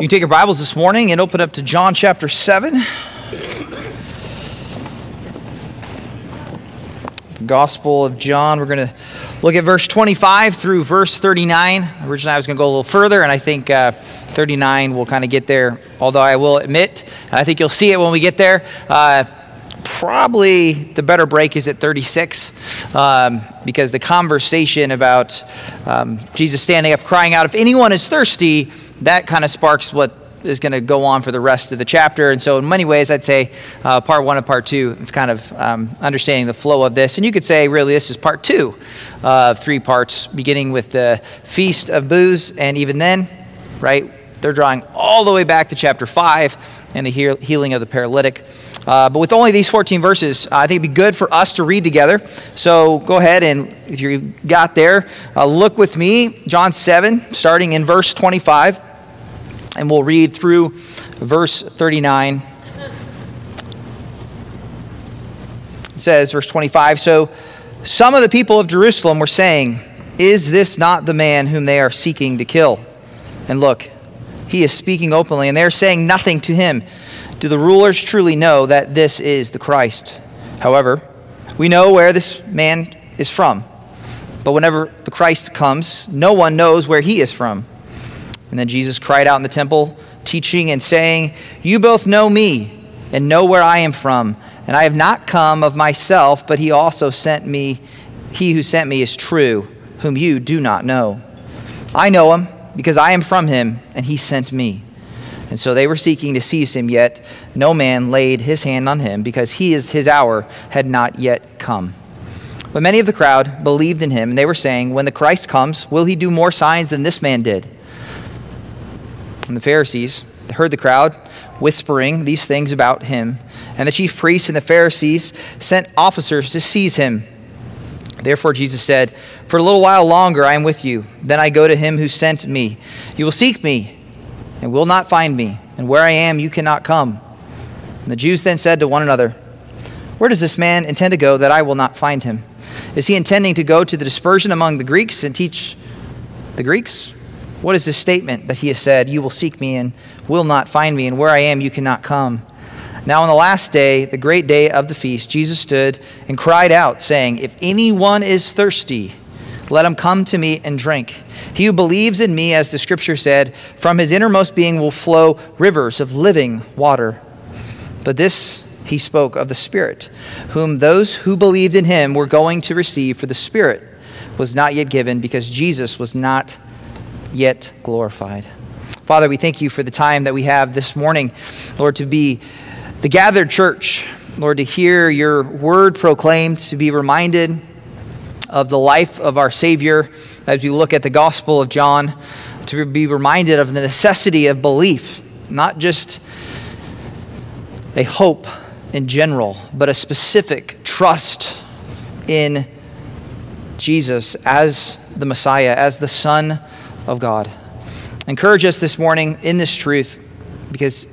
You can take your Bibles this morning and open up to John chapter 7. Gospel of John. We're going to look at verse 25 through verse 39. Originally, I was going to go a little further, and I think uh, 39 will kind of get there. Although I will admit, I think you'll see it when we get there. Uh, probably the better break is at 36 um, because the conversation about um, Jesus standing up crying out, If anyone is thirsty, that kind of sparks what is going to go on for the rest of the chapter. And so, in many ways, I'd say uh, part one and part two is kind of um, understanding the flow of this. And you could say, really, this is part two of three parts, beginning with the Feast of Booths. And even then, right, they're drawing all the way back to chapter five and the healing of the paralytic. Uh, but with only these 14 verses, I think it'd be good for us to read together. So go ahead and, if you got there, uh, look with me, John 7, starting in verse 25 and we'll read through verse 39. It says, verse 25 So some of the people of Jerusalem were saying, Is this not the man whom they are seeking to kill? And look, he is speaking openly, and they are saying nothing to him. Do the rulers truly know that this is the Christ? However, we know where this man is from. But whenever the Christ comes, no one knows where he is from. And then Jesus cried out in the temple, teaching and saying, You both know me and know where I am from. And I have not come of myself, but he also sent me. He who sent me is true, whom you do not know. I know him because I am from him, and he sent me. And so they were seeking to seize him, yet no man laid his hand on him, because he is, his hour had not yet come. But many of the crowd believed in him, and they were saying, When the Christ comes, will he do more signs than this man did? And the Pharisees heard the crowd whispering these things about him. And the chief priests and the Pharisees sent officers to seize him. Therefore, Jesus said, For a little while longer I am with you. Then I go to him who sent me. You will seek me and will not find me. And where I am, you cannot come. And the Jews then said to one another, Where does this man intend to go that I will not find him? Is he intending to go to the dispersion among the Greeks and teach the Greeks? What is this statement that he has said, You will seek me and will not find me, and where I am, you cannot come? Now, on the last day, the great day of the feast, Jesus stood and cried out, saying, If anyone is thirsty, let him come to me and drink. He who believes in me, as the scripture said, from his innermost being will flow rivers of living water. But this he spoke of the Spirit, whom those who believed in him were going to receive, for the Spirit was not yet given because Jesus was not yet glorified. Father, we thank you for the time that we have this morning, Lord, to be the gathered church, Lord, to hear your word proclaimed, to be reminded of the life of our Savior as we look at the Gospel of John, to be reminded of the necessity of belief, not just a hope in general, but a specific trust in Jesus as the Messiah, as the Son of God. Encourage us this morning in this truth because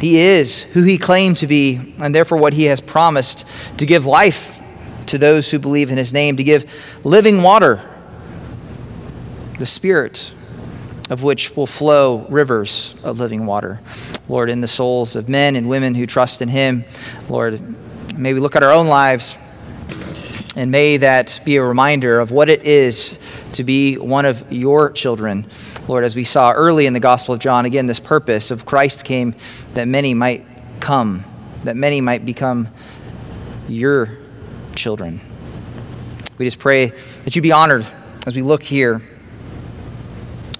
He is who He claimed to be, and therefore what He has promised to give life to those who believe in His name, to give living water, the Spirit of which will flow rivers of living water. Lord, in the souls of men and women who trust in Him, Lord, may we look at our own lives and may that be a reminder of what it is to be one of your children. Lord, as we saw early in the Gospel of John, again, this purpose of Christ came that many might come, that many might become your children. We just pray that you be honored as we look here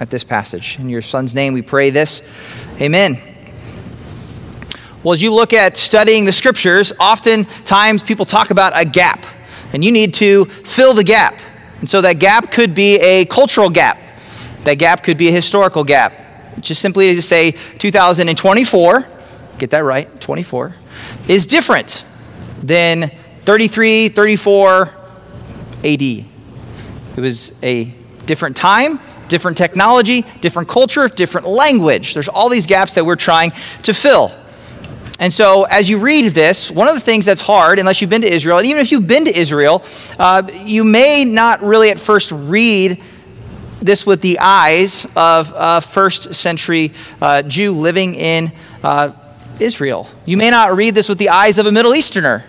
at this passage. In your Son's name, we pray this. Amen. Well, as you look at studying the scriptures, oftentimes people talk about a gap, and you need to fill the gap. And so that gap could be a cultural gap, that gap could be a historical gap. Just simply to say 2024, get that right, 24, is different than 33, 34 AD. It was a different time, different technology, different culture, different language. There's all these gaps that we're trying to fill. And so, as you read this, one of the things that's hard, unless you've been to Israel, and even if you've been to Israel, uh, you may not really at first read this with the eyes of a first century uh, Jew living in uh, Israel. You may not read this with the eyes of a Middle Easterner,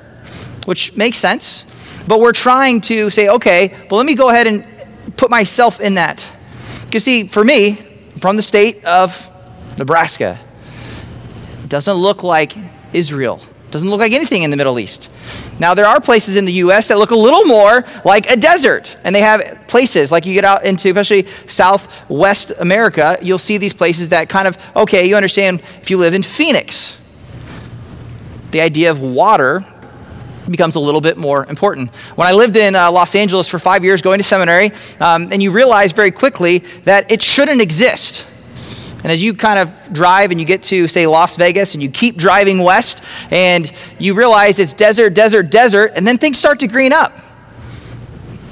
which makes sense. But we're trying to say, okay, well, let me go ahead and put myself in that. You see, for me, from the state of Nebraska, doesn't look like Israel. Doesn't look like anything in the Middle East. Now, there are places in the U.S. that look a little more like a desert, and they have places like you get out into, especially Southwest America, you'll see these places that kind of, okay, you understand if you live in Phoenix, the idea of water becomes a little bit more important. When I lived in uh, Los Angeles for five years going to seminary, um, and you realize very quickly that it shouldn't exist. And as you kind of drive and you get to, say, Las Vegas and you keep driving west and you realize it's desert, desert, desert, and then things start to green up.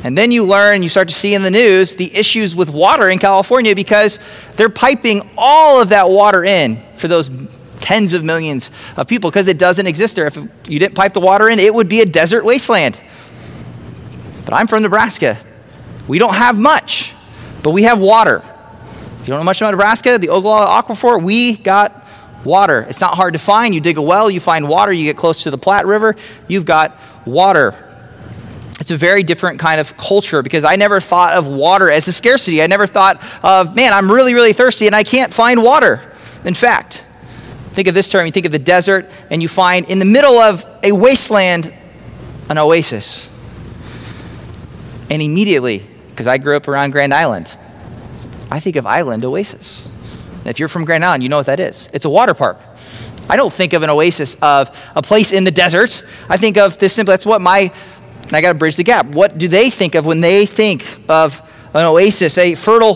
And then you learn, you start to see in the news the issues with water in California because they're piping all of that water in for those tens of millions of people because it doesn't exist there. If you didn't pipe the water in, it would be a desert wasteland. But I'm from Nebraska. We don't have much, but we have water. You don't know much about Nebraska, the Ogallala Aquifer, we got water. It's not hard to find. You dig a well, you find water, you get close to the Platte River, you've got water. It's a very different kind of culture because I never thought of water as a scarcity. I never thought of, man, I'm really, really thirsty and I can't find water. In fact, Think of this term, you think of the desert, and you find in the middle of a wasteland an oasis. And immediately, because I grew up around Grand Island, I think of Island Oasis. And if you're from Grand Island, you know what that is. It's a water park. I don't think of an oasis of a place in the desert. I think of this simple. that's what my, I got to bridge the gap. What do they think of when they think of an oasis, a fertile,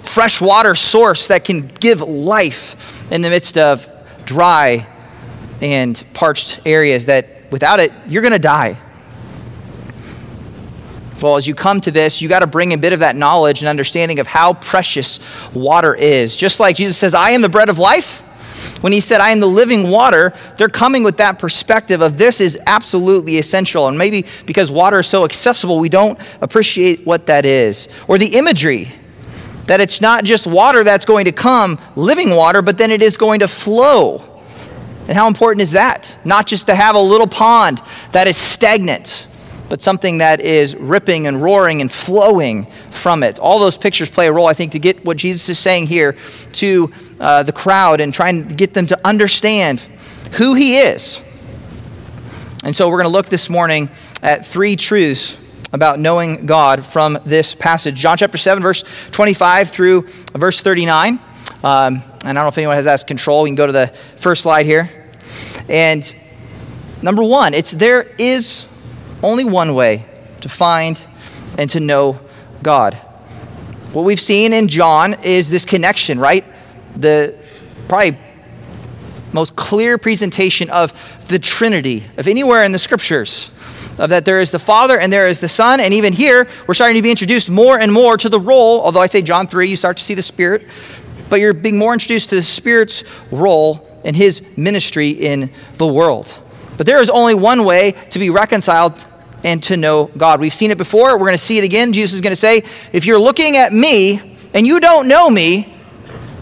fresh water source that can give life in the midst of dry and parched areas that without it, you're going to die. As you come to this, you got to bring a bit of that knowledge and understanding of how precious water is. Just like Jesus says, I am the bread of life. When he said, I am the living water, they're coming with that perspective of this is absolutely essential. And maybe because water is so accessible, we don't appreciate what that is. Or the imagery that it's not just water that's going to come, living water, but then it is going to flow. And how important is that? Not just to have a little pond that is stagnant, but something that is ripping and roaring and flowing from it. All those pictures play a role, I think, to get what Jesus is saying here to uh, the crowd and trying to get them to understand who he is. And so we're going to look this morning at three truths about knowing God from this passage. John chapter 7, verse 25 through verse 39. Um, and I don't know if anyone has that control. We can go to the first slide here. And number one, it's there is only one way to find and to know God. What we've seen in John is this connection, right? The probably most clear presentation of the Trinity of anywhere in the scriptures of that there is the Father and there is the Son. And even here, we're starting to be introduced more and more to the role, although I say John 3, you start to see the Spirit, but you're being more introduced to the Spirit's role and his ministry in the world. But there is only one way to be reconciled and to know God. We've seen it before. We're going to see it again. Jesus is going to say, If you're looking at me and you don't know me,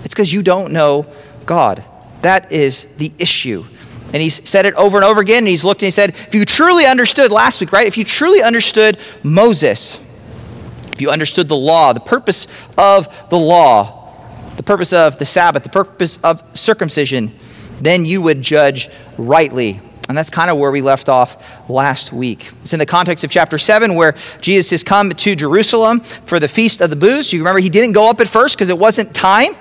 it's because you don't know God. That is the issue. And he's said it over and over again. And he's looked and he said, if you truly understood last week, right? If you truly understood Moses, if you understood the law, the purpose of the law, the purpose of the Sabbath, the purpose of circumcision, then you would judge rightly. And that's kind of where we left off last week. It's in the context of chapter 7 where Jesus has come to Jerusalem for the Feast of the Booths. You remember he didn't go up at first because it wasn't time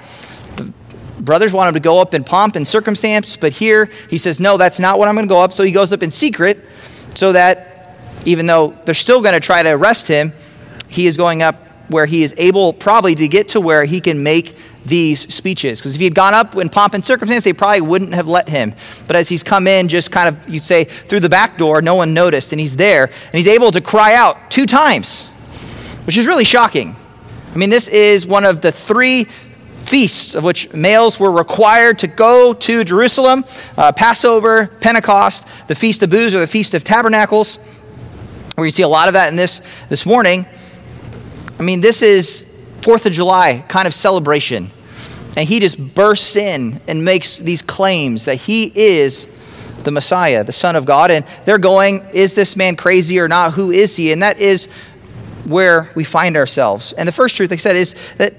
The brothers want him to go up in pomp and circumstance, but here he says, No, that's not what I'm going to go up. So he goes up in secret so that even though they're still going to try to arrest him, he is going up where he is able probably to get to where he can make these speeches. Because if he had gone up in pomp and circumstance, they probably wouldn't have let him. But as he's come in, just kind of, you'd say, through the back door, no one noticed, and he's there, and he's able to cry out two times, which is really shocking. I mean, this is one of the three feasts of which males were required to go to Jerusalem uh, Passover, Pentecost, the Feast of Booths, or the Feast of Tabernacles. We see a lot of that in this this morning. I mean, this is Fourth of July kind of celebration. And he just bursts in and makes these claims that he is the Messiah, the Son of God. And they're going, is this man crazy or not? Who is he? And that is where we find ourselves. And the first truth, like I said, is that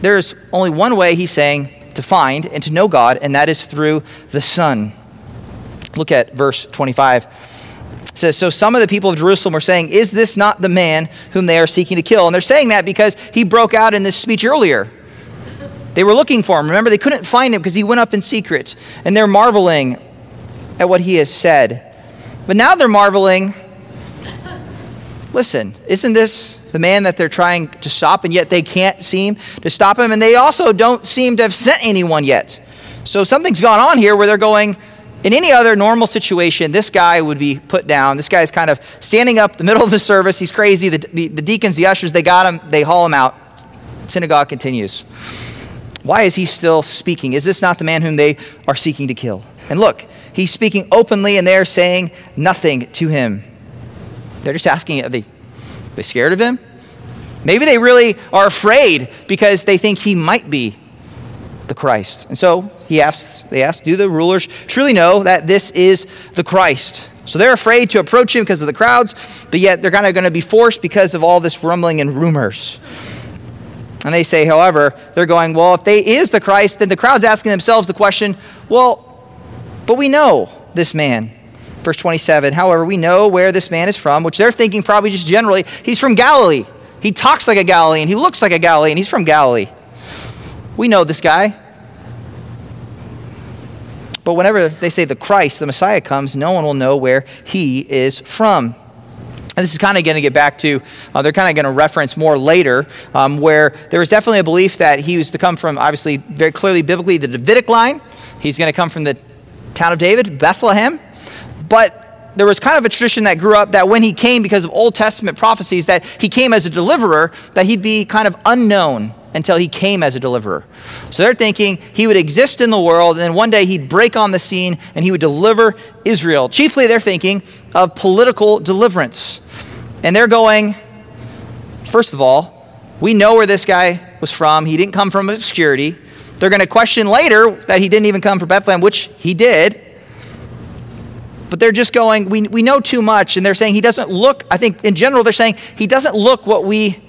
there's only one way, he's saying, to find and to know God, and that is through the Son. Look at verse 25. It says, So some of the people of Jerusalem were saying, Is this not the man whom they are seeking to kill? And they're saying that because he broke out in this speech earlier. They were looking for him. Remember, they couldn't find him because he went up in secret. And they're marveling at what he has said. But now they're marveling. Listen, isn't this the man that they're trying to stop, and yet they can't seem to stop him? And they also don't seem to have sent anyone yet. So something's gone on here where they're going, in any other normal situation, this guy would be put down. This guy's kind of standing up the middle of the service. He's crazy. The, the, the deacons, the ushers, they got him. They haul him out. Synagogue continues. Why is he still speaking? Is this not the man whom they are seeking to kill? And look, he's speaking openly, and they're saying nothing to him. They're just asking, are they, are they scared of him? Maybe they really are afraid because they think he might be the Christ. And so he asks, they ask, do the rulers truly know that this is the Christ? So they're afraid to approach him because of the crowds, but yet they're kind of going to be forced because of all this rumbling and rumors. And they say, however, they're going, well, if they is the Christ, then the crowd's asking themselves the question, well, but we know this man. Verse 27, however, we know where this man is from, which they're thinking probably just generally, he's from Galilee. He talks like a Galilean. He looks like a Galilean. He's from Galilee. We know this guy. But whenever they say the Christ, the Messiah comes, no one will know where he is from. And this is kind of going to get back to, uh, they're kind of going to reference more later, um, where there was definitely a belief that he was to come from, obviously, very clearly biblically, the Davidic line. He's going to come from the town of David, Bethlehem. But there was kind of a tradition that grew up that when he came, because of Old Testament prophecies, that he came as a deliverer, that he'd be kind of unknown until he came as a deliverer. So they're thinking he would exist in the world, and then one day he'd break on the scene and he would deliver Israel. Chiefly, they're thinking of political deliverance. And they're going, first of all, we know where this guy was from. He didn't come from obscurity. They're going to question later that he didn't even come from Bethlehem, which he did. But they're just going, we, we know too much. And they're saying he doesn't look, I think in general, they're saying he doesn't look what we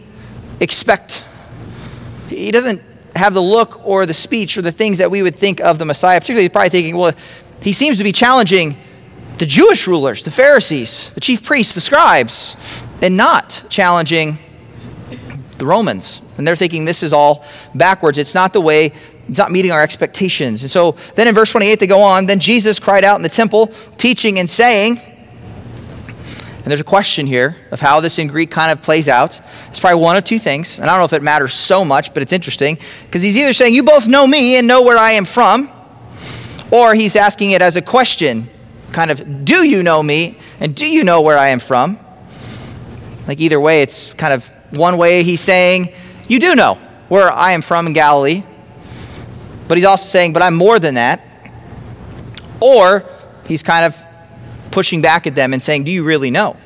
expect he doesn't have the look or the speech or the things that we would think of the Messiah. Particularly, he's probably thinking, well, he seems to be challenging the Jewish rulers, the Pharisees, the chief priests, the scribes, and not challenging the Romans. And they're thinking this is all backwards. It's not the way, it's not meeting our expectations. And so then in verse 28, they go on, then Jesus cried out in the temple, teaching and saying, and there's a question here of how this in Greek kind of plays out. It's probably one of two things. And I don't know if it matters so much, but it's interesting. Because he's either saying, You both know me and know where I am from, or he's asking it as a question kind of, Do you know me and do you know where I am from? Like either way, it's kind of one way he's saying, You do know where I am from in Galilee. But he's also saying, But I'm more than that. Or he's kind of pushing back at them and saying, Do you really know?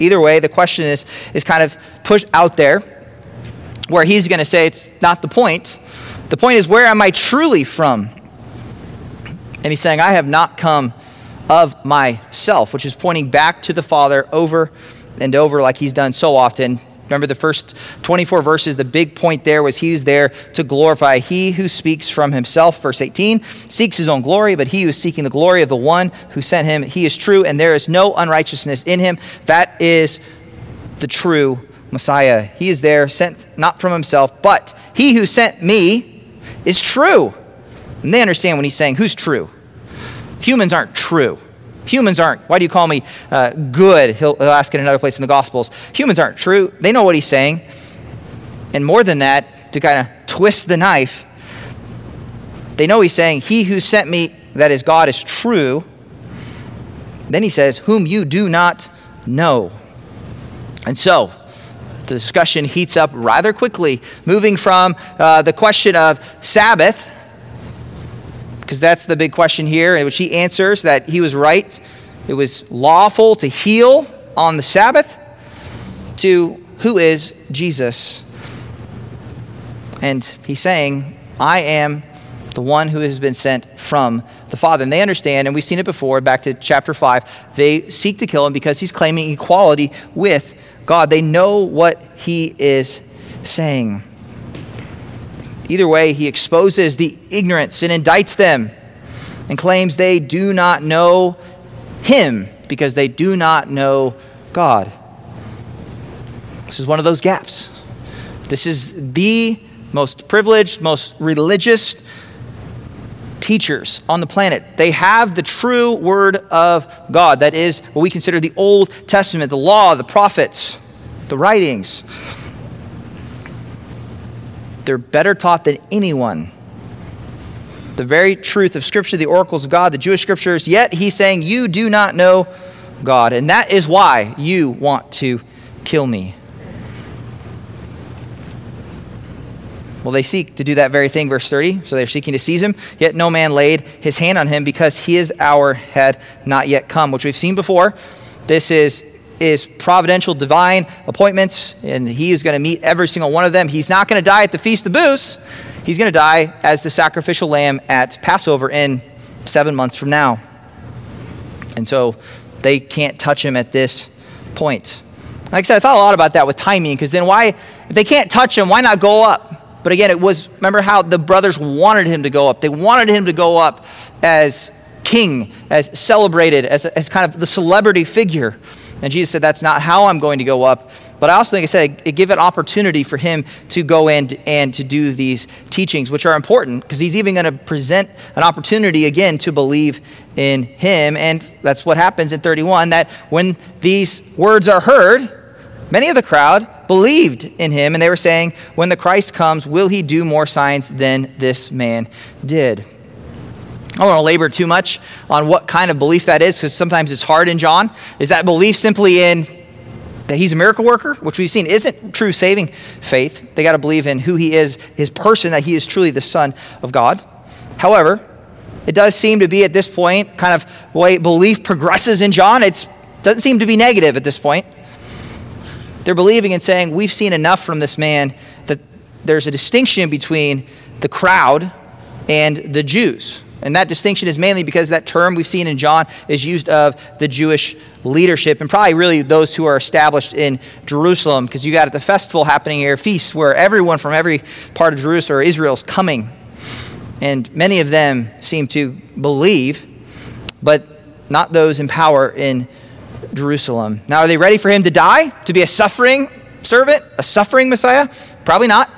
Either way, the question is, is kind of pushed out there where he's going to say it's not the point. The point is, where am I truly from? And he's saying, I have not come of myself, which is pointing back to the Father over and over, like he's done so often Remember the first 24 verses, the big point there was he there to glorify he who speaks from himself. Verse 18 seeks his own glory, but he who is seeking the glory of the one who sent him, he is true, and there is no unrighteousness in him. That is the true Messiah. He is there, sent not from himself, but he who sent me is true. And they understand when he's saying, Who's true? Humans aren't true. Humans aren't. Why do you call me uh, good? He'll, he'll ask in another place in the Gospels. Humans aren't true. They know what he's saying. And more than that, to kind of twist the knife, they know he's saying, He who sent me, that is God, is true. Then he says, Whom you do not know. And so, the discussion heats up rather quickly, moving from uh, the question of Sabbath because that's the big question here, which he answers that he was right. It was lawful to heal on the Sabbath, to who is Jesus. And he's saying, I am the one who has been sent from the Father. And they understand, and we've seen it before, back to chapter 5, they seek to kill him because he's claiming equality with God. They know what he is saying. Either way, he exposes the ignorance and indicts them and claims they do not know him because they do not know God. This is one of those gaps. This is the most privileged, most religious teachers on the planet. They have the true word of God. That is what we consider the Old Testament, the law, the prophets, the writings. They're better taught than anyone. The very truth of Scripture, the oracles of God, the Jewish Scriptures, yet he's saying, You do not know God. And that is why you want to kill me. Well, they seek to do that very thing, verse 30. So they're seeking to seize him, yet no man laid his hand on him because his hour had not yet come, which we've seen before. This is, is providential, divine appointments, and he is going to meet every single one of them. He's not going to die at the Feast of Booths. He's going to die as the sacrificial lamb at Passover in seven months from now. And so they can't touch him at this point. Like I said, I thought a lot about that with timing, because then why, if they can't touch him, why not go up? But again, it was, remember how the brothers wanted him to go up? They wanted him to go up as king, as celebrated, as, as kind of the celebrity figure. And Jesus said, That's not how I'm going to go up. But I also think I said it, gave an opportunity for him to go in and to do these teachings, which are important because he's even going to present an opportunity again to believe in him. And that's what happens in 31 that when these words are heard, Many of the crowd believed in him, and they were saying, When the Christ comes, will he do more signs than this man did? I don't want to labor too much on what kind of belief that is, because sometimes it's hard in John. Is that belief simply in that he's a miracle worker, which we've seen isn't true saving faith? They got to believe in who he is, his person, that he is truly the Son of God. However, it does seem to be at this point, kind of the way belief progresses in John, it doesn't seem to be negative at this point. They're believing and saying, We've seen enough from this man that there's a distinction between the crowd and the Jews. And that distinction is mainly because that term we've seen in John is used of the Jewish leadership and probably really those who are established in Jerusalem because you got at the festival happening here, feasts where everyone from every part of Jerusalem or Israel is coming. And many of them seem to believe, but not those in power in Jerusalem. Now, are they ready for him to die, to be a suffering servant, a suffering Messiah? Probably not.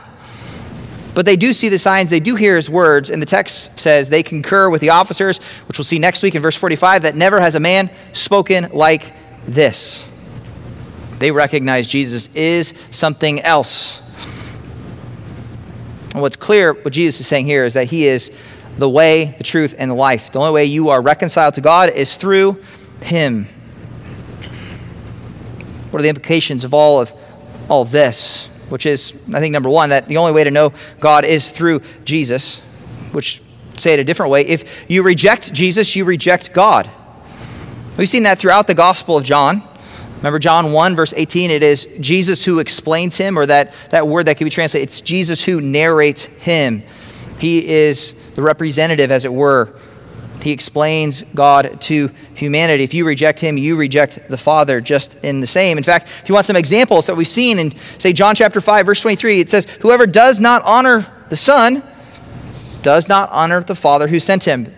But they do see the signs, they do hear his words, and the text says they concur with the officers, which we'll see next week in verse 45, that never has a man spoken like this. They recognize Jesus is something else. And what's clear, what Jesus is saying here, is that he is the way, the truth, and the life. The only way you are reconciled to God is through him. What are the implications of all of all of this? Which is, I think, number one, that the only way to know God is through Jesus, which say it a different way. If you reject Jesus, you reject God. We've seen that throughout the Gospel of John. Remember John 1, verse 18, it is Jesus who explains him, or that, that word that can be translated, it's Jesus who narrates him. He is the representative, as it were, he explains God to humanity. If you reject him, you reject the Father just in the same. In fact, if you want some examples that we've seen in, say, John chapter 5, verse 23, it says, Whoever does not honor the Son does not honor the Father who sent him.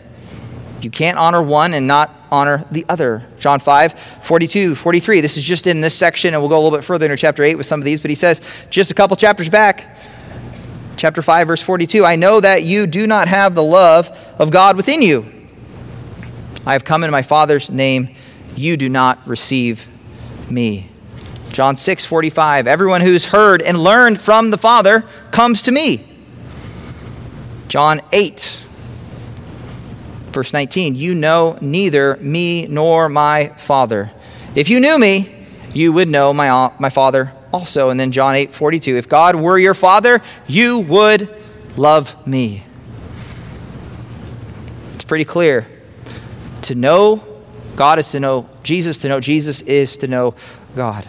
You can't honor one and not honor the other. John 5, 42, 43. This is just in this section, and we'll go a little bit further into chapter 8 with some of these, but he says, just a couple chapters back, chapter 5, verse 42, I know that you do not have the love of God within you. I have come in my Father's name. You do not receive me. John 6 45. Everyone who's heard and learned from the Father comes to me. John 8, verse 19. You know neither me nor my Father. If you knew me, you would know my, my Father also. And then John 8 42. If God were your Father, you would love me. It's pretty clear. To know God is to know Jesus. To know Jesus is to know God.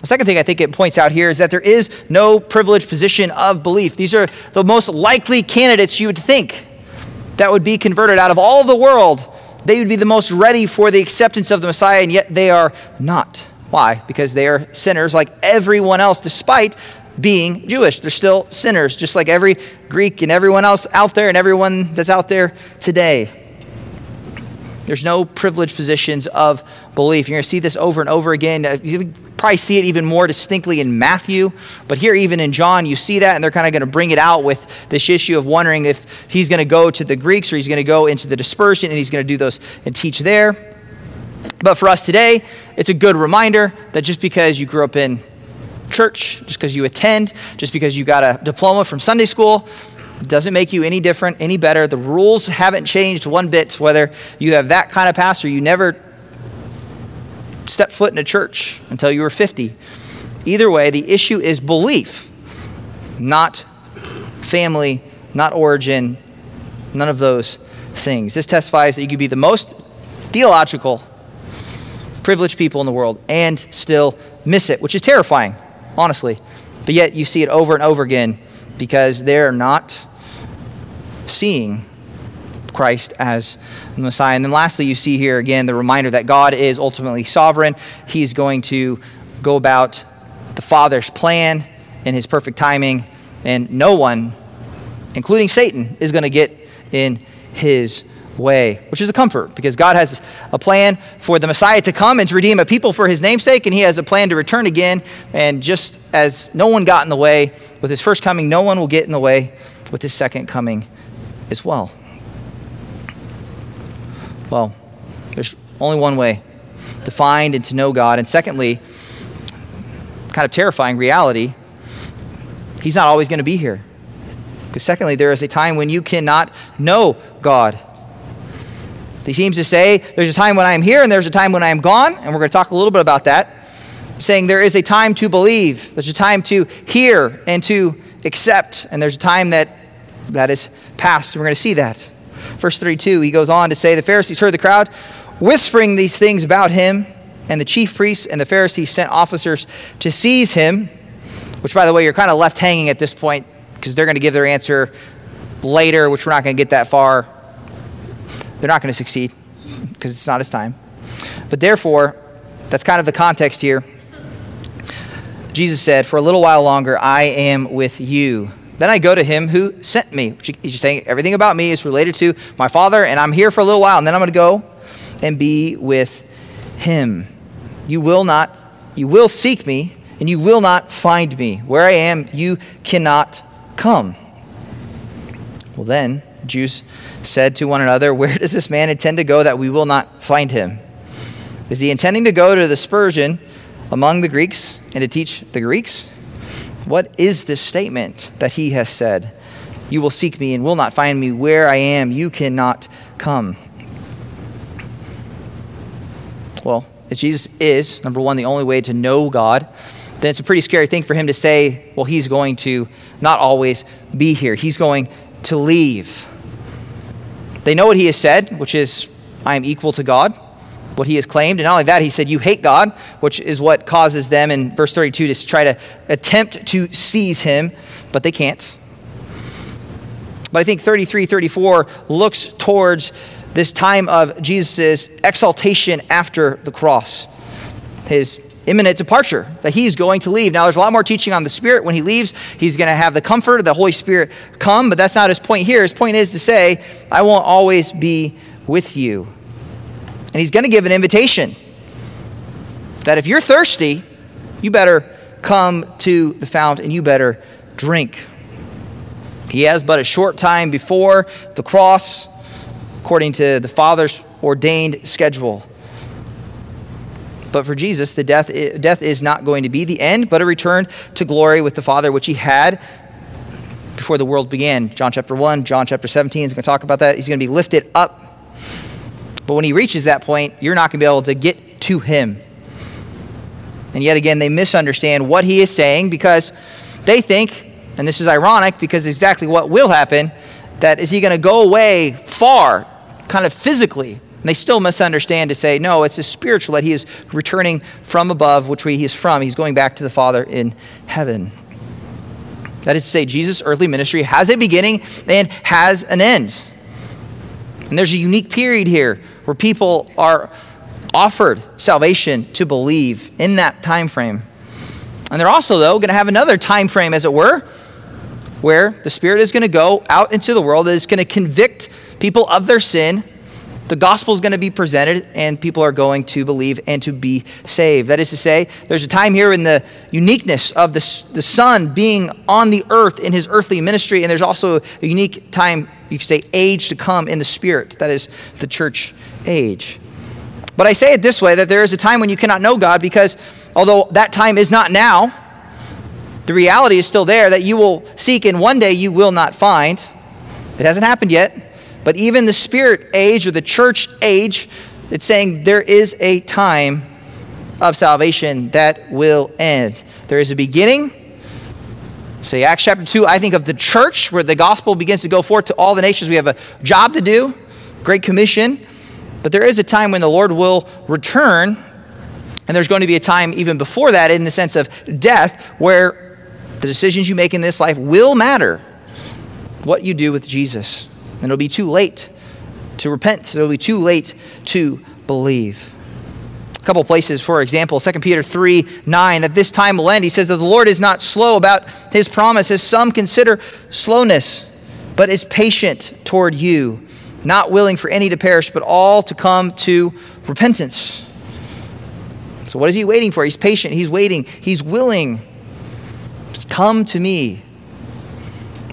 The second thing I think it points out here is that there is no privileged position of belief. These are the most likely candidates you would think that would be converted out of all the world. They would be the most ready for the acceptance of the Messiah, and yet they are not. Why? Because they are sinners like everyone else, despite being Jewish. They're still sinners, just like every Greek and everyone else out there and everyone that's out there today. There's no privileged positions of belief. You're going to see this over and over again. Uh, you probably see it even more distinctly in Matthew, but here, even in John, you see that, and they're kind of going to bring it out with this issue of wondering if he's going to go to the Greeks or he's going to go into the dispersion and he's going to do those and teach there. But for us today, it's a good reminder that just because you grew up in church, just because you attend, just because you got a diploma from Sunday school, doesn't make you any different, any better. The rules haven't changed one bit, whether you have that kind of pastor, you never stepped foot in a church until you were 50. Either way, the issue is belief, not family, not origin, none of those things. This testifies that you could be the most theological, privileged people in the world and still miss it, which is terrifying, honestly. But yet you see it over and over again because they're not seeing Christ as the Messiah. And then lastly, you see here again the reminder that God is ultimately sovereign. He's going to go about the Father's plan in his perfect timing, and no one, including Satan, is going to get in his way, which is a comfort because God has a plan for the Messiah to come and to redeem a people for his namesake, and he has a plan to return again. And just as no one got in the way with his first coming, no one will get in the way with his second coming as well. Well, there's only one way to find and to know God. And secondly, kind of terrifying reality, He's not always going to be here. Because secondly, there is a time when you cannot know God. He seems to say there's a time when I am here and there's a time when I am gone, and we're going to talk a little bit about that. Saying there is a time to believe, there's a time to hear and to accept, and there's a time that that is past. And We're going to see that. Verse 32, he goes on to say, The Pharisees heard the crowd whispering these things about him, and the chief priests and the Pharisees sent officers to seize him, which, by the way, you're kind of left hanging at this point because they're going to give their answer later, which we're not going to get that far. They're not going to succeed because it's not his time. But therefore, that's kind of the context here. Jesus said, For a little while longer, I am with you. Then I go to him who sent me. He's saying everything about me is related to my Father, and I'm here for a little while, and then I'm going to go and be with him. You will not, you will seek me, and you will not find me. Where I am, you cannot come. Well, then, Jews said to one another, Where does this man intend to go that we will not find him? Is he intending to go to the dispersion among the Greeks and to teach the Greeks? What is this statement that he has said? You will seek me and will not find me. Where I am, you cannot come. Well, if Jesus is, number one, the only way to know God, then it's a pretty scary thing for him to say, well, he's going to not always be here. He's going to leave. They know what he has said, which is, I am equal to God what he has claimed. And not only that, he said, You hate God, which is what causes them in verse 32 to try to attempt to seize him, but they can't. But I think 33 34 looks towards this time of Jesus' exaltation after the cross, his imminent departure, that he's going to leave. Now, there's a lot more teaching on the Spirit. When he leaves, he's going to have the comfort of the Holy Spirit come, but that's not his point here. His point is to say, I won't always be with you. And he's going to give an invitation that if you're thirsty, you better come to the fount and you better drink. He has but a short time before the cross, according to the Father's ordained schedule. But for Jesus, the death, death is not going to be the end, but a return to glory with the Father, which he had before the world began. John chapter 1, John chapter 17 is going to talk about that. He's going to be lifted up but when he reaches that point, you're not going to be able to get to him. And yet again, they misunderstand what he is saying because they think, and this is ironic because exactly what will happen, that is he going to go away far, kind of physically, And they still misunderstand to say, no, it's a spiritual that he is returning from above, which he is from. He's going back to the Father in heaven. That is to say, Jesus' earthly ministry has a beginning and has an end. And there's a unique period here where people are offered salvation to believe in that time frame. And they're also, though, going to have another time frame, as it were, where the Spirit is going to go out into the world that is going to convict people of their sin. The gospel is going to be presented, and people are going to believe and to be saved. That is to say, there's a time here in the uniqueness of the, the Son being on the earth in his earthly ministry, and there's also a unique time, you could say, age to come in the Spirit. That is the church age. But I say it this way that there is a time when you cannot know God because although that time is not now, the reality is still there that you will seek and one day you will not find. It hasn't happened yet. But even the spirit age or the church age, it's saying there is a time of salvation that will end. There is a beginning. Say Acts chapter 2, I think of the church where the gospel begins to go forth to all the nations. We have a job to do, Great Commission. But there is a time when the Lord will return, and there's going to be a time even before that in the sense of death where the decisions you make in this life will matter what you do with Jesus. And it'll be too late to repent, it'll be too late to believe. A couple places, for example, 2 Peter 3 9, at this time will end. He says that the Lord is not slow about his promise, as some consider slowness, but is patient toward you, not willing for any to perish, but all to come to repentance. So, what is he waiting for? He's patient, he's waiting, he's willing Come to me.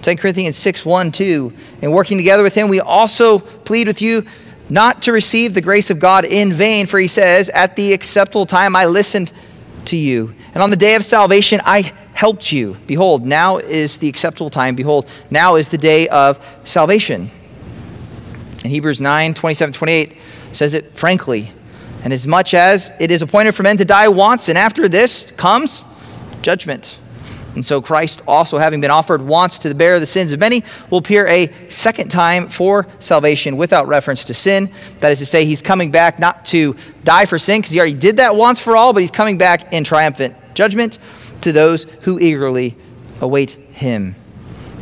2 Corinthians 6 1 2. And working together with him, we also plead with you not to receive the grace of God in vain, for he says, At the acceptable time I listened to you, and on the day of salvation I helped you. Behold, now is the acceptable time. Behold, now is the day of salvation. And Hebrews 9 27 28 says it frankly. And as much as it is appointed for men to die once, and after this comes judgment. And so Christ, also having been offered once to bear the sins of many, will appear a second time for salvation without reference to sin. That is to say, he's coming back not to die for sin, because he already did that once for all, but he's coming back in triumphant judgment to those who eagerly await him.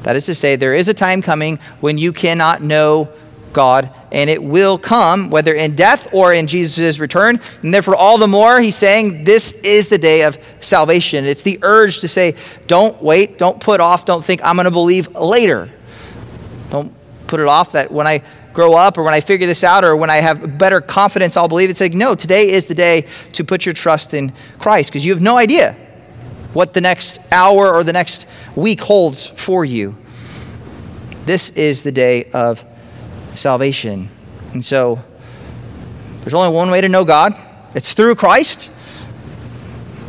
That is to say, there is a time coming when you cannot know God, and it will come, whether in death or in Jesus' return. And therefore, all the more, he's saying this is the day of salvation. It's the urge to say, don't wait, don't put off, don't think I'm going to believe later. Don't put it off that when I grow up or when I figure this out or when I have better confidence, I'll believe. It's like, no, today is the day to put your trust in Christ because you have no idea what the next hour or the next week holds for you. This is the day of salvation. And so there's only one way to know God it's through Christ.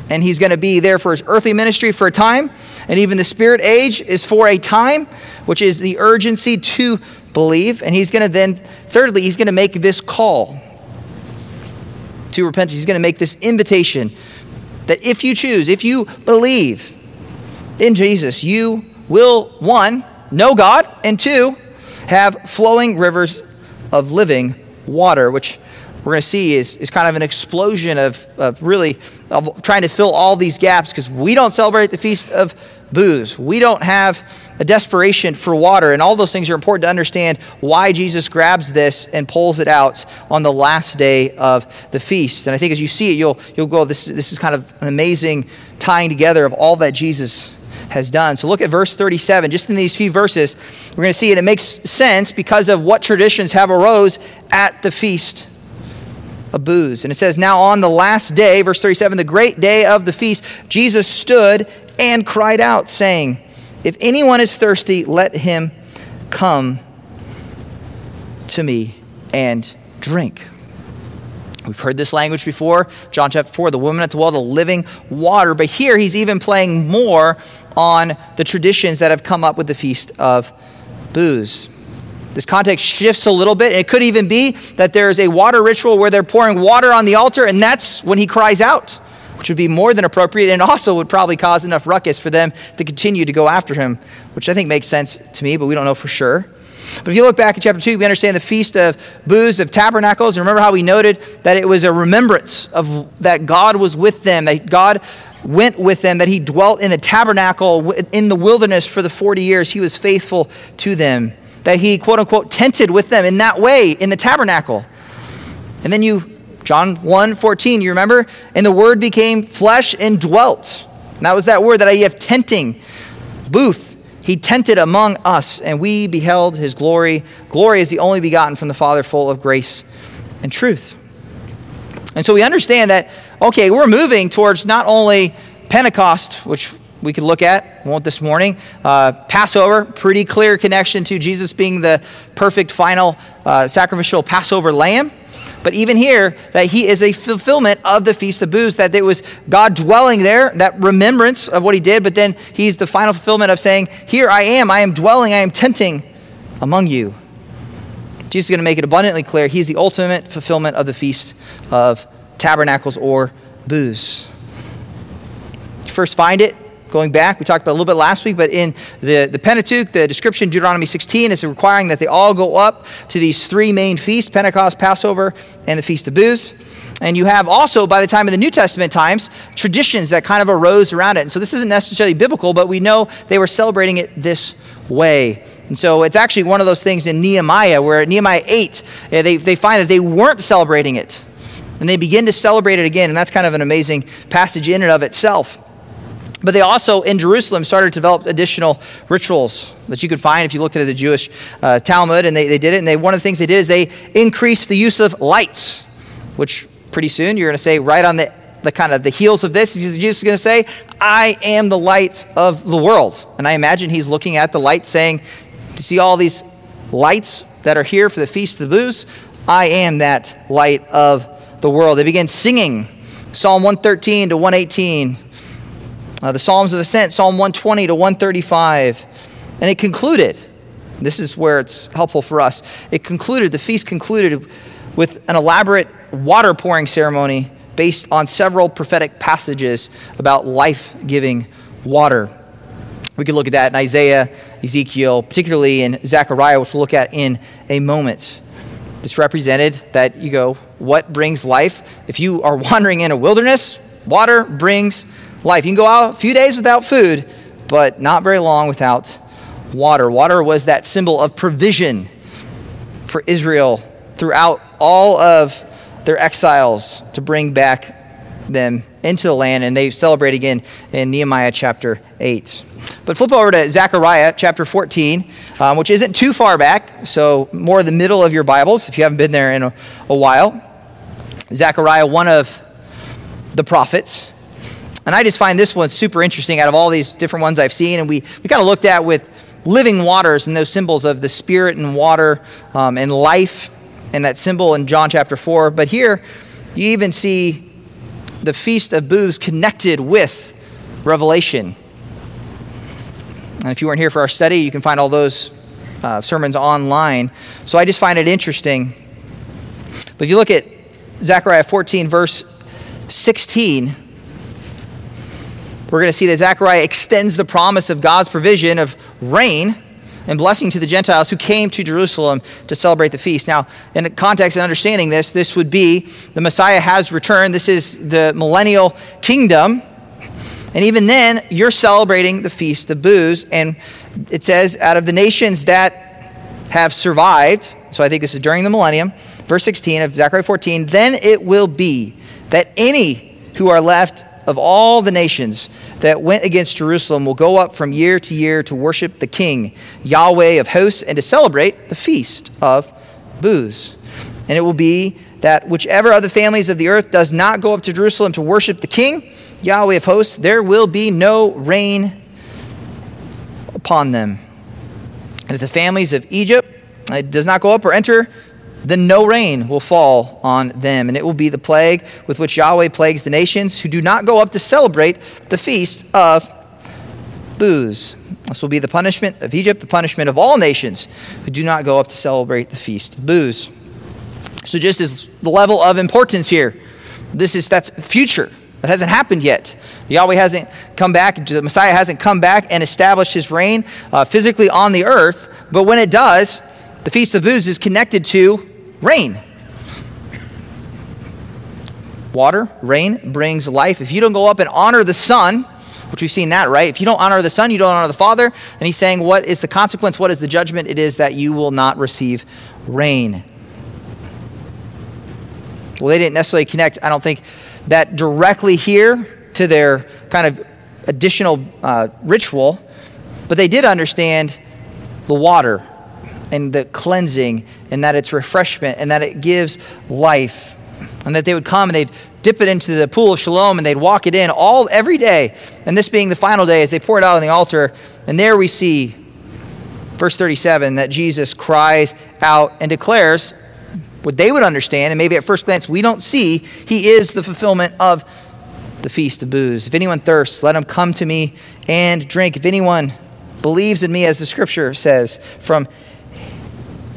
And he's going to be there for his earthly ministry for a time. And even the spirit age is for a time, which is the urgency to believe. And he's going to then, thirdly, he's going to make this call to repentance. He's going to make this invitation that if you choose, if you believe in Jesus, you will, one, know God, and two, have flowing rivers of living water, which we're going to see is, is kind of an explosion of, of really of trying to fill all these gaps because we don't celebrate the feast of Booths. We don't have a desperation for water. And all those things are important to understand why Jesus grabs this and pulls it out on the last day of the feast. And I think as you see it, you'll, you'll go, this, this is kind of an amazing tying together of all that Jesus has done. So look at verse 37. Just in these few verses, we're going to see and It makes sense because of what traditions have arose at the feast of booths. And it says, Now on the last day, verse 37, the great day of the feast, Jesus stood and cried out, saying, If anyone is thirsty, let him come to me and drink. We've heard this language before. John chapter 4, the woman at the well, the living water. But here he's even playing more on the traditions that have come up with the Feast of Booths. This context shifts a little bit. And it could even be that there's a water ritual where they're pouring water on the altar, and that's when he cries out, which would be more than appropriate and also would probably cause enough ruckus for them to continue to go after him, which I think makes sense to me, but we don't know for sure. But if you look back at chapter 2, we understand the Feast of Booths of Tabernacles. And remember how we noted that it was a remembrance of that God was with them, that God went with them, that he dwelt in the tabernacle in the wilderness for the 40 years. He was faithful to them, that he, quote unquote, tented with them in that way in the tabernacle. And then you, John 1 14, you remember? And the word became flesh and dwelt. And that was that word that I have tenting, booth. He tented among us, and we beheld his glory. Glory is the only begotten from the Father, full of grace and truth. And so we understand that okay, we're moving towards not only Pentecost, which we could look at, won't this morning. Uh, Passover, pretty clear connection to Jesus being the perfect final uh, sacrificial Passover lamb. But even here, that he is a fulfillment of the Feast of Booths, that it was God dwelling there, that remembrance of what he did, but then he's the final fulfillment of saying, Here I am, I am dwelling, I am tenting among you. Jesus is going to make it abundantly clear he's the ultimate fulfillment of the Feast of tabernacles or booths. You first find it going back. We talked about a little bit last week, but in the, the Pentateuch, the description, Deuteronomy 16, is requiring that they all go up to these three main feasts Pentecost, Passover, and the Feast of Booths. And you have also, by the time of the New Testament times, traditions that kind of arose around it. And so this isn't necessarily biblical, but we know they were celebrating it this way. And so it's actually one of those things in Nehemiah, where Nehemiah 8, they, they find that they weren't celebrating it and they begin to celebrate it again. And that's kind of an amazing passage in and of itself. But they also, in Jerusalem, started to develop additional rituals that you could find if you looked at the Jewish uh, Talmud, and they, they did it. And they, one of the things they did is they increased the use of lights, which pretty soon you're going to say, right on the, the kind of the heels of this, Jesus is going to say, I am the light of the world. And I imagine he's looking at the light saying, You see all these lights that are here for the Feast of the Booths? I am that light of the world. They began singing Psalm 113 to 118, uh, the Psalms of Ascent, Psalm 120 to 135. And it concluded, this is where it's helpful for us. It concluded, the feast concluded with an elaborate water pouring ceremony based on several prophetic passages about life giving water. We could look at that in Isaiah, Ezekiel, particularly in Zechariah, which we'll look at in a moment. This represented that you go, what brings life? If you are wandering in a wilderness, water brings life. You can go out a few days without food, but not very long without water. Water was that symbol of provision for Israel throughout all of their exiles to bring back them into the land, and they celebrate again in Nehemiah chapter 8. But flip over to Zechariah chapter 14, um, which isn't too far back, so more the middle of your Bibles if you haven't been there in a, a while. Zechariah, one of the prophets. And I just find this one super interesting out of all these different ones I've seen. And we, we kind of looked at with living waters and those symbols of the spirit and water um, and life and that symbol in John chapter 4. But here, you even see the Feast of Booths connected with Revelation. And if you weren't here for our study, you can find all those uh, sermons online. So I just find it interesting. But if you look at Zechariah 14, verse 16, we're going to see that Zechariah extends the promise of God's provision of rain and blessing to the Gentiles who came to Jerusalem to celebrate the feast. Now, in context and understanding this, this would be the Messiah has returned. This is the millennial kingdom. And even then, you're celebrating the feast of booths. And it says, out of the nations that have survived, so I think this is during the millennium, verse 16 of Zechariah 14, then it will be that any who are left of all the nations that went against Jerusalem will go up from year to year to worship the King, Yahweh of hosts, and to celebrate the feast of booths. And it will be that whichever of the families of the earth does not go up to Jerusalem to worship the King, Yahweh of hosts, there will be no rain upon them. And if the families of Egypt does not go up or enter, then no rain will fall on them. And it will be the plague with which Yahweh plagues the nations who do not go up to celebrate the feast of booths. This will be the punishment of Egypt, the punishment of all nations who do not go up to celebrate the feast of booths. So, just as the level of importance here, this is that's future. That hasn't happened yet. Yahweh hasn't come back, the Messiah hasn't come back and established his reign uh, physically on the earth. But when it does, the Feast of Booths is connected to rain. Water, rain brings life. If you don't go up and honor the sun, which we've seen that, right? If you don't honor the Son, you don't honor the Father. And he's saying, what is the consequence? What is the judgment? It is that you will not receive rain. Well, they didn't necessarily connect, I don't think, that directly here to their kind of additional uh, ritual, but they did understand the water and the cleansing and that it's refreshment and that it gives life and that they would come and they'd dip it into the pool of Siloam and they'd walk it in all every day. And this being the final day as they pour it out on the altar and there we see verse 37 that jesus cries out and declares what they would understand and maybe at first glance we don't see he is the fulfillment of the feast of booths if anyone thirsts let him come to me and drink. If anyone believes in me as the scripture says from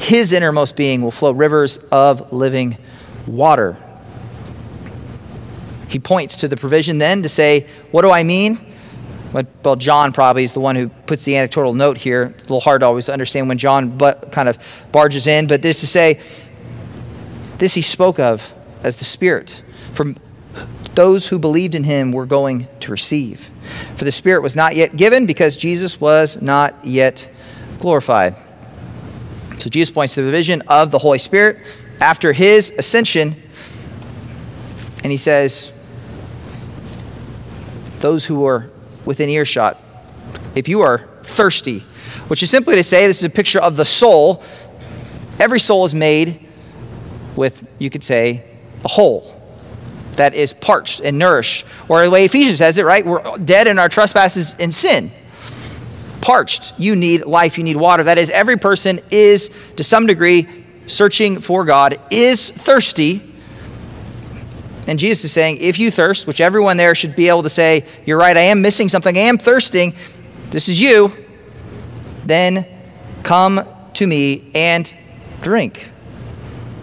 his innermost being will flow rivers of living water he points to the provision then to say, What do I mean? Well, John probably is the one who puts the anecdotal note here. It's a little hard to always understand when John but kind of barges in, but this to say, this he spoke of as the Spirit. From those who believed in him were going to receive. For the Spirit was not yet given because Jesus was not yet glorified. So Jesus points to the vision of the Holy Spirit after his ascension, and he says, those who are within earshot. If you are thirsty, which is simply to say, this is a picture of the soul. Every soul is made with, you could say, a hole that is parched and nourished. Or the way Ephesians says it, right? We're dead in our trespasses and sin. Parched. You need life, you need water. That is, every person is, to some degree, searching for God, is thirsty and Jesus is saying, if you thirst, which everyone there should be able to say, You're right, I am missing something, I am thirsting, this is you, then come to me and drink.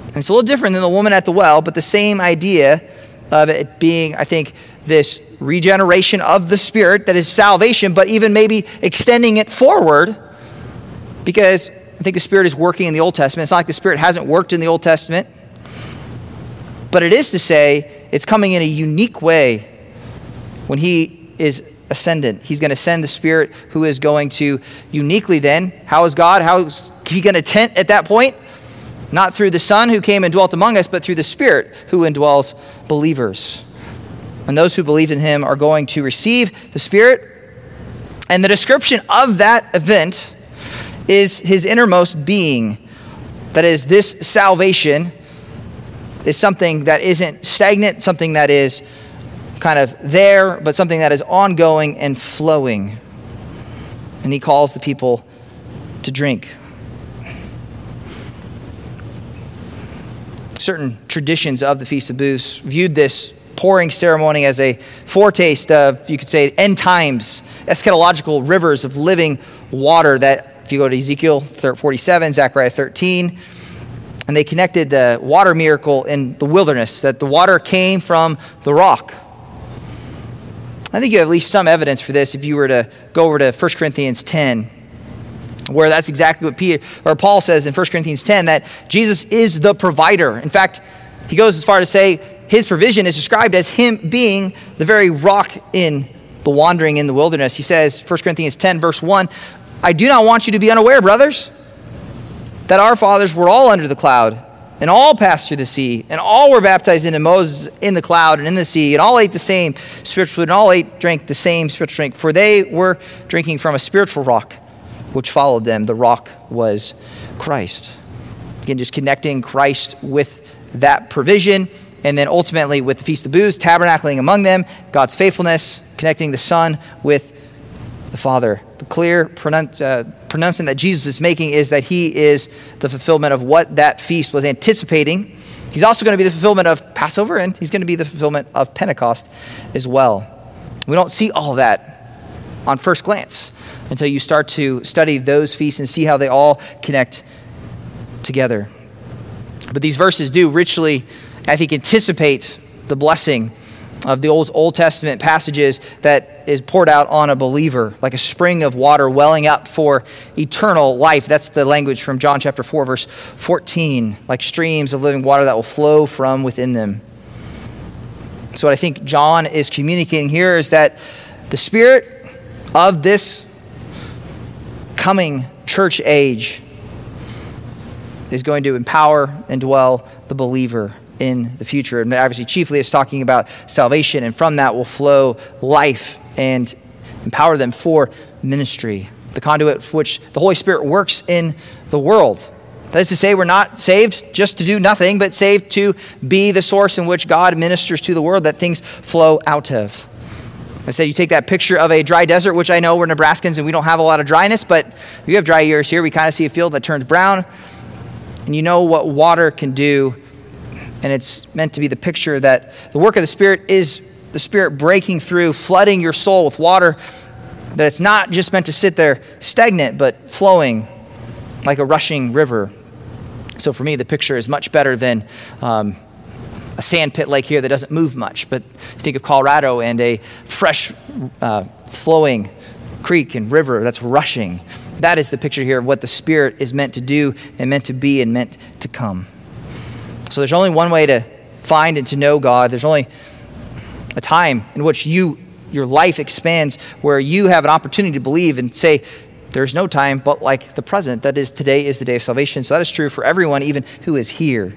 And it's a little different than the woman at the well, but the same idea of it being, I think, this regeneration of the Spirit that is salvation, but even maybe extending it forward because I think the Spirit is working in the Old Testament. It's not like the Spirit hasn't worked in the Old Testament. But it is to say, it's coming in a unique way when he is ascendant. He's going to send the Spirit who is going to uniquely then, how is God? How is he going to tent at that point? Not through the Son who came and dwelt among us, but through the Spirit who indwells believers. And those who believe in him are going to receive the Spirit. And the description of that event is his innermost being. That is, this salvation is something that isn't stagnant, something that is kind of there, but something that is ongoing and flowing. And he calls the people to drink. Certain traditions of the Feast of Booths viewed this pouring ceremony as a foretaste of, you could say, end times, eschatological rivers of living water that, if you go to Ezekiel 47, Zechariah 13, and they connected the water miracle in the wilderness, that the water came from the rock. I think you have at least some evidence for this if you were to go over to 1 Corinthians 10, where that's exactly what Peter, or Paul says in 1 Corinthians 10 that Jesus is the provider. In fact, he goes as far to say his provision is described as him being the very rock in the wandering in the wilderness. He says, 1 Corinthians 10, verse 1, I do not want you to be unaware, brothers that our fathers were all under the cloud and all passed through the sea, and all were baptized into Moses in the cloud and in the sea, and all ate the same spiritual food, and all ate, drank the same spiritual drink, for they were drinking from a spiritual rock which followed them. The rock was Christ. Again, just connecting Christ with that provision, and then ultimately with the Feast of Booths, tabernacling among them, God's faithfulness, connecting the Son with the Father. The clear uh, pronouncement that Jesus is making is that he is the fulfillment of what that feast was anticipating. He's also going to be the fulfillment of Passover, and he's going to be the fulfillment of Pentecost as well. We don't see all that on first glance until you start to study those feasts and see how they all connect together. But these verses do richly, I think, anticipate the blessing of the old, old Testament passages that is poured out on a believer, like a spring of water welling up for eternal life. That's the language from John chapter 4, verse 14, like streams of living water that will flow from within them. So, what I think John is communicating here is that the spirit of this coming church age is going to empower and dwell the believer in the future. And obviously, chiefly, it's talking about salvation, and from that will flow life and empower them for ministry, the conduit for which the Holy Spirit works in the world. That is to say, we're not saved just to do nothing, but saved to be the source in which God ministers to the world that things flow out of. I said, you take that picture of a dry desert, which I know we're Nebraskans and we don't have a lot of dryness, but you have dry years here. We kind of see a field that turns brown, and you know what water can do. And it's meant to be the picture that the work of the Spirit is the Spirit breaking through, flooding your soul with water, that it's not just meant to sit there stagnant, but flowing like a rushing river. So for me, the picture is much better than um, a sand pit lake here that doesn't move much. But think of Colorado and a fresh, uh, flowing creek and river that's rushing. That is the picture here of what the Spirit is meant to do and meant to be and meant to come. So there's only one way to find and to know God. There's only a time in which you your life expands where you have an opportunity to believe and say there's no time but like the present that is today is the day of salvation. So that is true for everyone even who is here.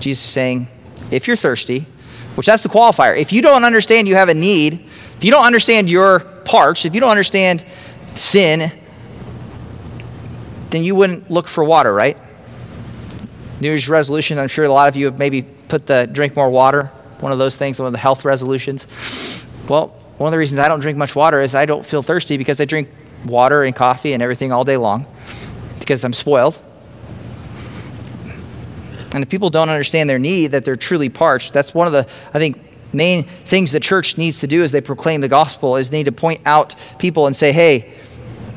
Jesus is saying if you're thirsty which that's the qualifier. If you don't understand you have a need if you don't understand your parts if you don't understand sin then you wouldn't look for water right New Year's resolution, I'm sure a lot of you have maybe put the drink more water, one of those things, one of the health resolutions. Well, one of the reasons I don't drink much water is I don't feel thirsty because I drink water and coffee and everything all day long because I'm spoiled. And if people don't understand their need, that they're truly parched, that's one of the, I think, main things the church needs to do as they proclaim the gospel is they need to point out people and say, hey,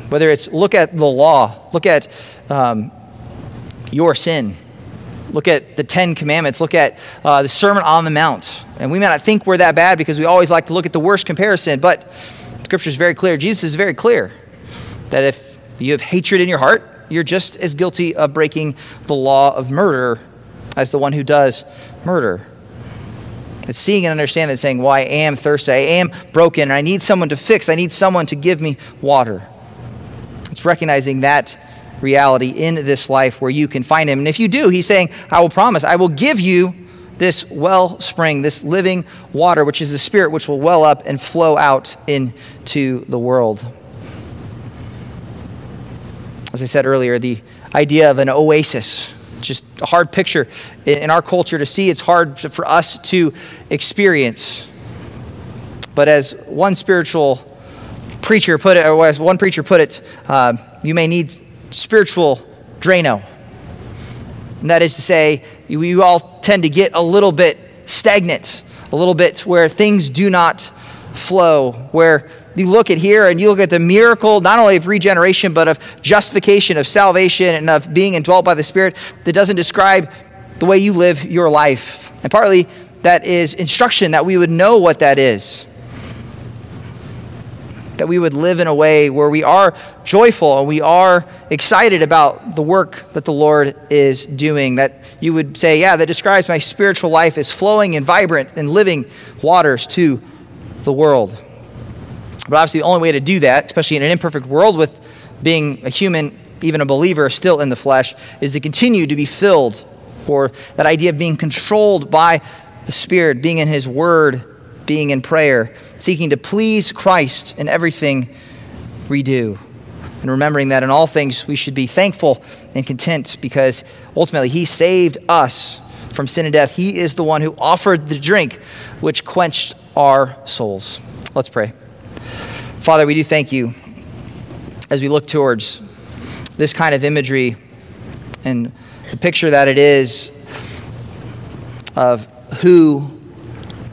whether it's look at the law, look at um, your sin, Look at the Ten Commandments. Look at uh, the Sermon on the Mount. And we may not think we're that bad because we always like to look at the worst comparison, but Scripture is very clear. Jesus is very clear that if you have hatred in your heart, you're just as guilty of breaking the law of murder as the one who does murder. It's seeing and understanding, saying, Well, I am thirsty, I am broken, and I need someone to fix, I need someone to give me water. It's recognizing that reality in this life where you can find him. And if you do, he's saying, I will promise, I will give you this wellspring, this living water, which is the Spirit, which will well up and flow out into the world. As I said earlier, the idea of an oasis, just a hard picture in our culture to see. It's hard for us to experience. But as one spiritual preacher put it, or as one preacher put it, uh, you may need spiritual Drano. And that is to say, we all tend to get a little bit stagnant, a little bit where things do not flow, where you look at here and you look at the miracle not only of regeneration, but of justification, of salvation, and of being indwelt by the Spirit that doesn't describe the way you live your life. And partly that is instruction that we would know what that is that we would live in a way where we are joyful and we are excited about the work that the Lord is doing. That you would say, yeah, that describes my spiritual life as flowing and vibrant and living waters to the world. But obviously, the only way to do that, especially in an imperfect world with being a human, even a believer, still in the flesh, is to continue to be filled, or that idea of being controlled by the Spirit, being in His Word, being in prayer, seeking to please Christ in everything we do. And remembering that in all things we should be thankful and content because ultimately He saved us from sin and death. He is the one who offered the drink which quenched our souls. Let's pray. Father, we do thank you as we look towards this kind of imagery and the picture that it is of who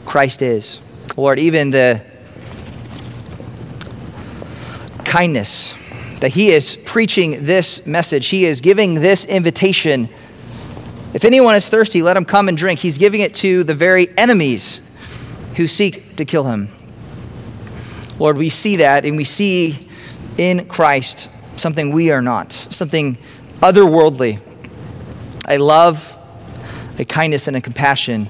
Christ is. Lord, even the kindness that He is preaching this message, He is giving this invitation. If anyone is thirsty, let him come and drink. He's giving it to the very enemies who seek to kill him. Lord, we see that and we see in Christ something we are not, something otherworldly, a love, a kindness, and a compassion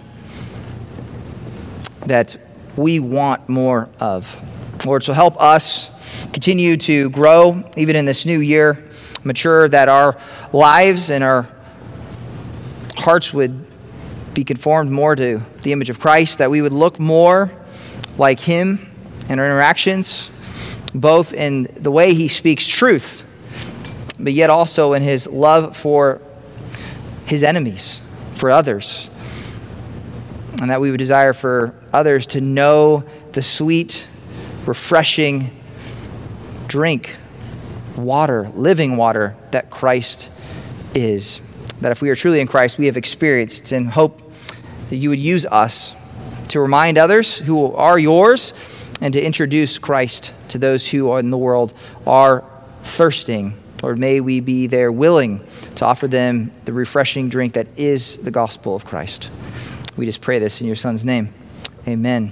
that we want more of. Lord, so help us continue to grow even in this new year, mature, that our lives and our hearts would be conformed more to the image of Christ, that we would look more like Him in our interactions, both in the way He speaks truth, but yet also in His love for His enemies, for others. And that we would desire for others to know the sweet, refreshing drink, water, living water that Christ is. That if we are truly in Christ, we have experienced and hope that you would use us to remind others who are yours and to introduce Christ to those who are in the world are thirsting. Lord, may we be there willing to offer them the refreshing drink that is the gospel of Christ. We just pray this in your Son's name. Amen.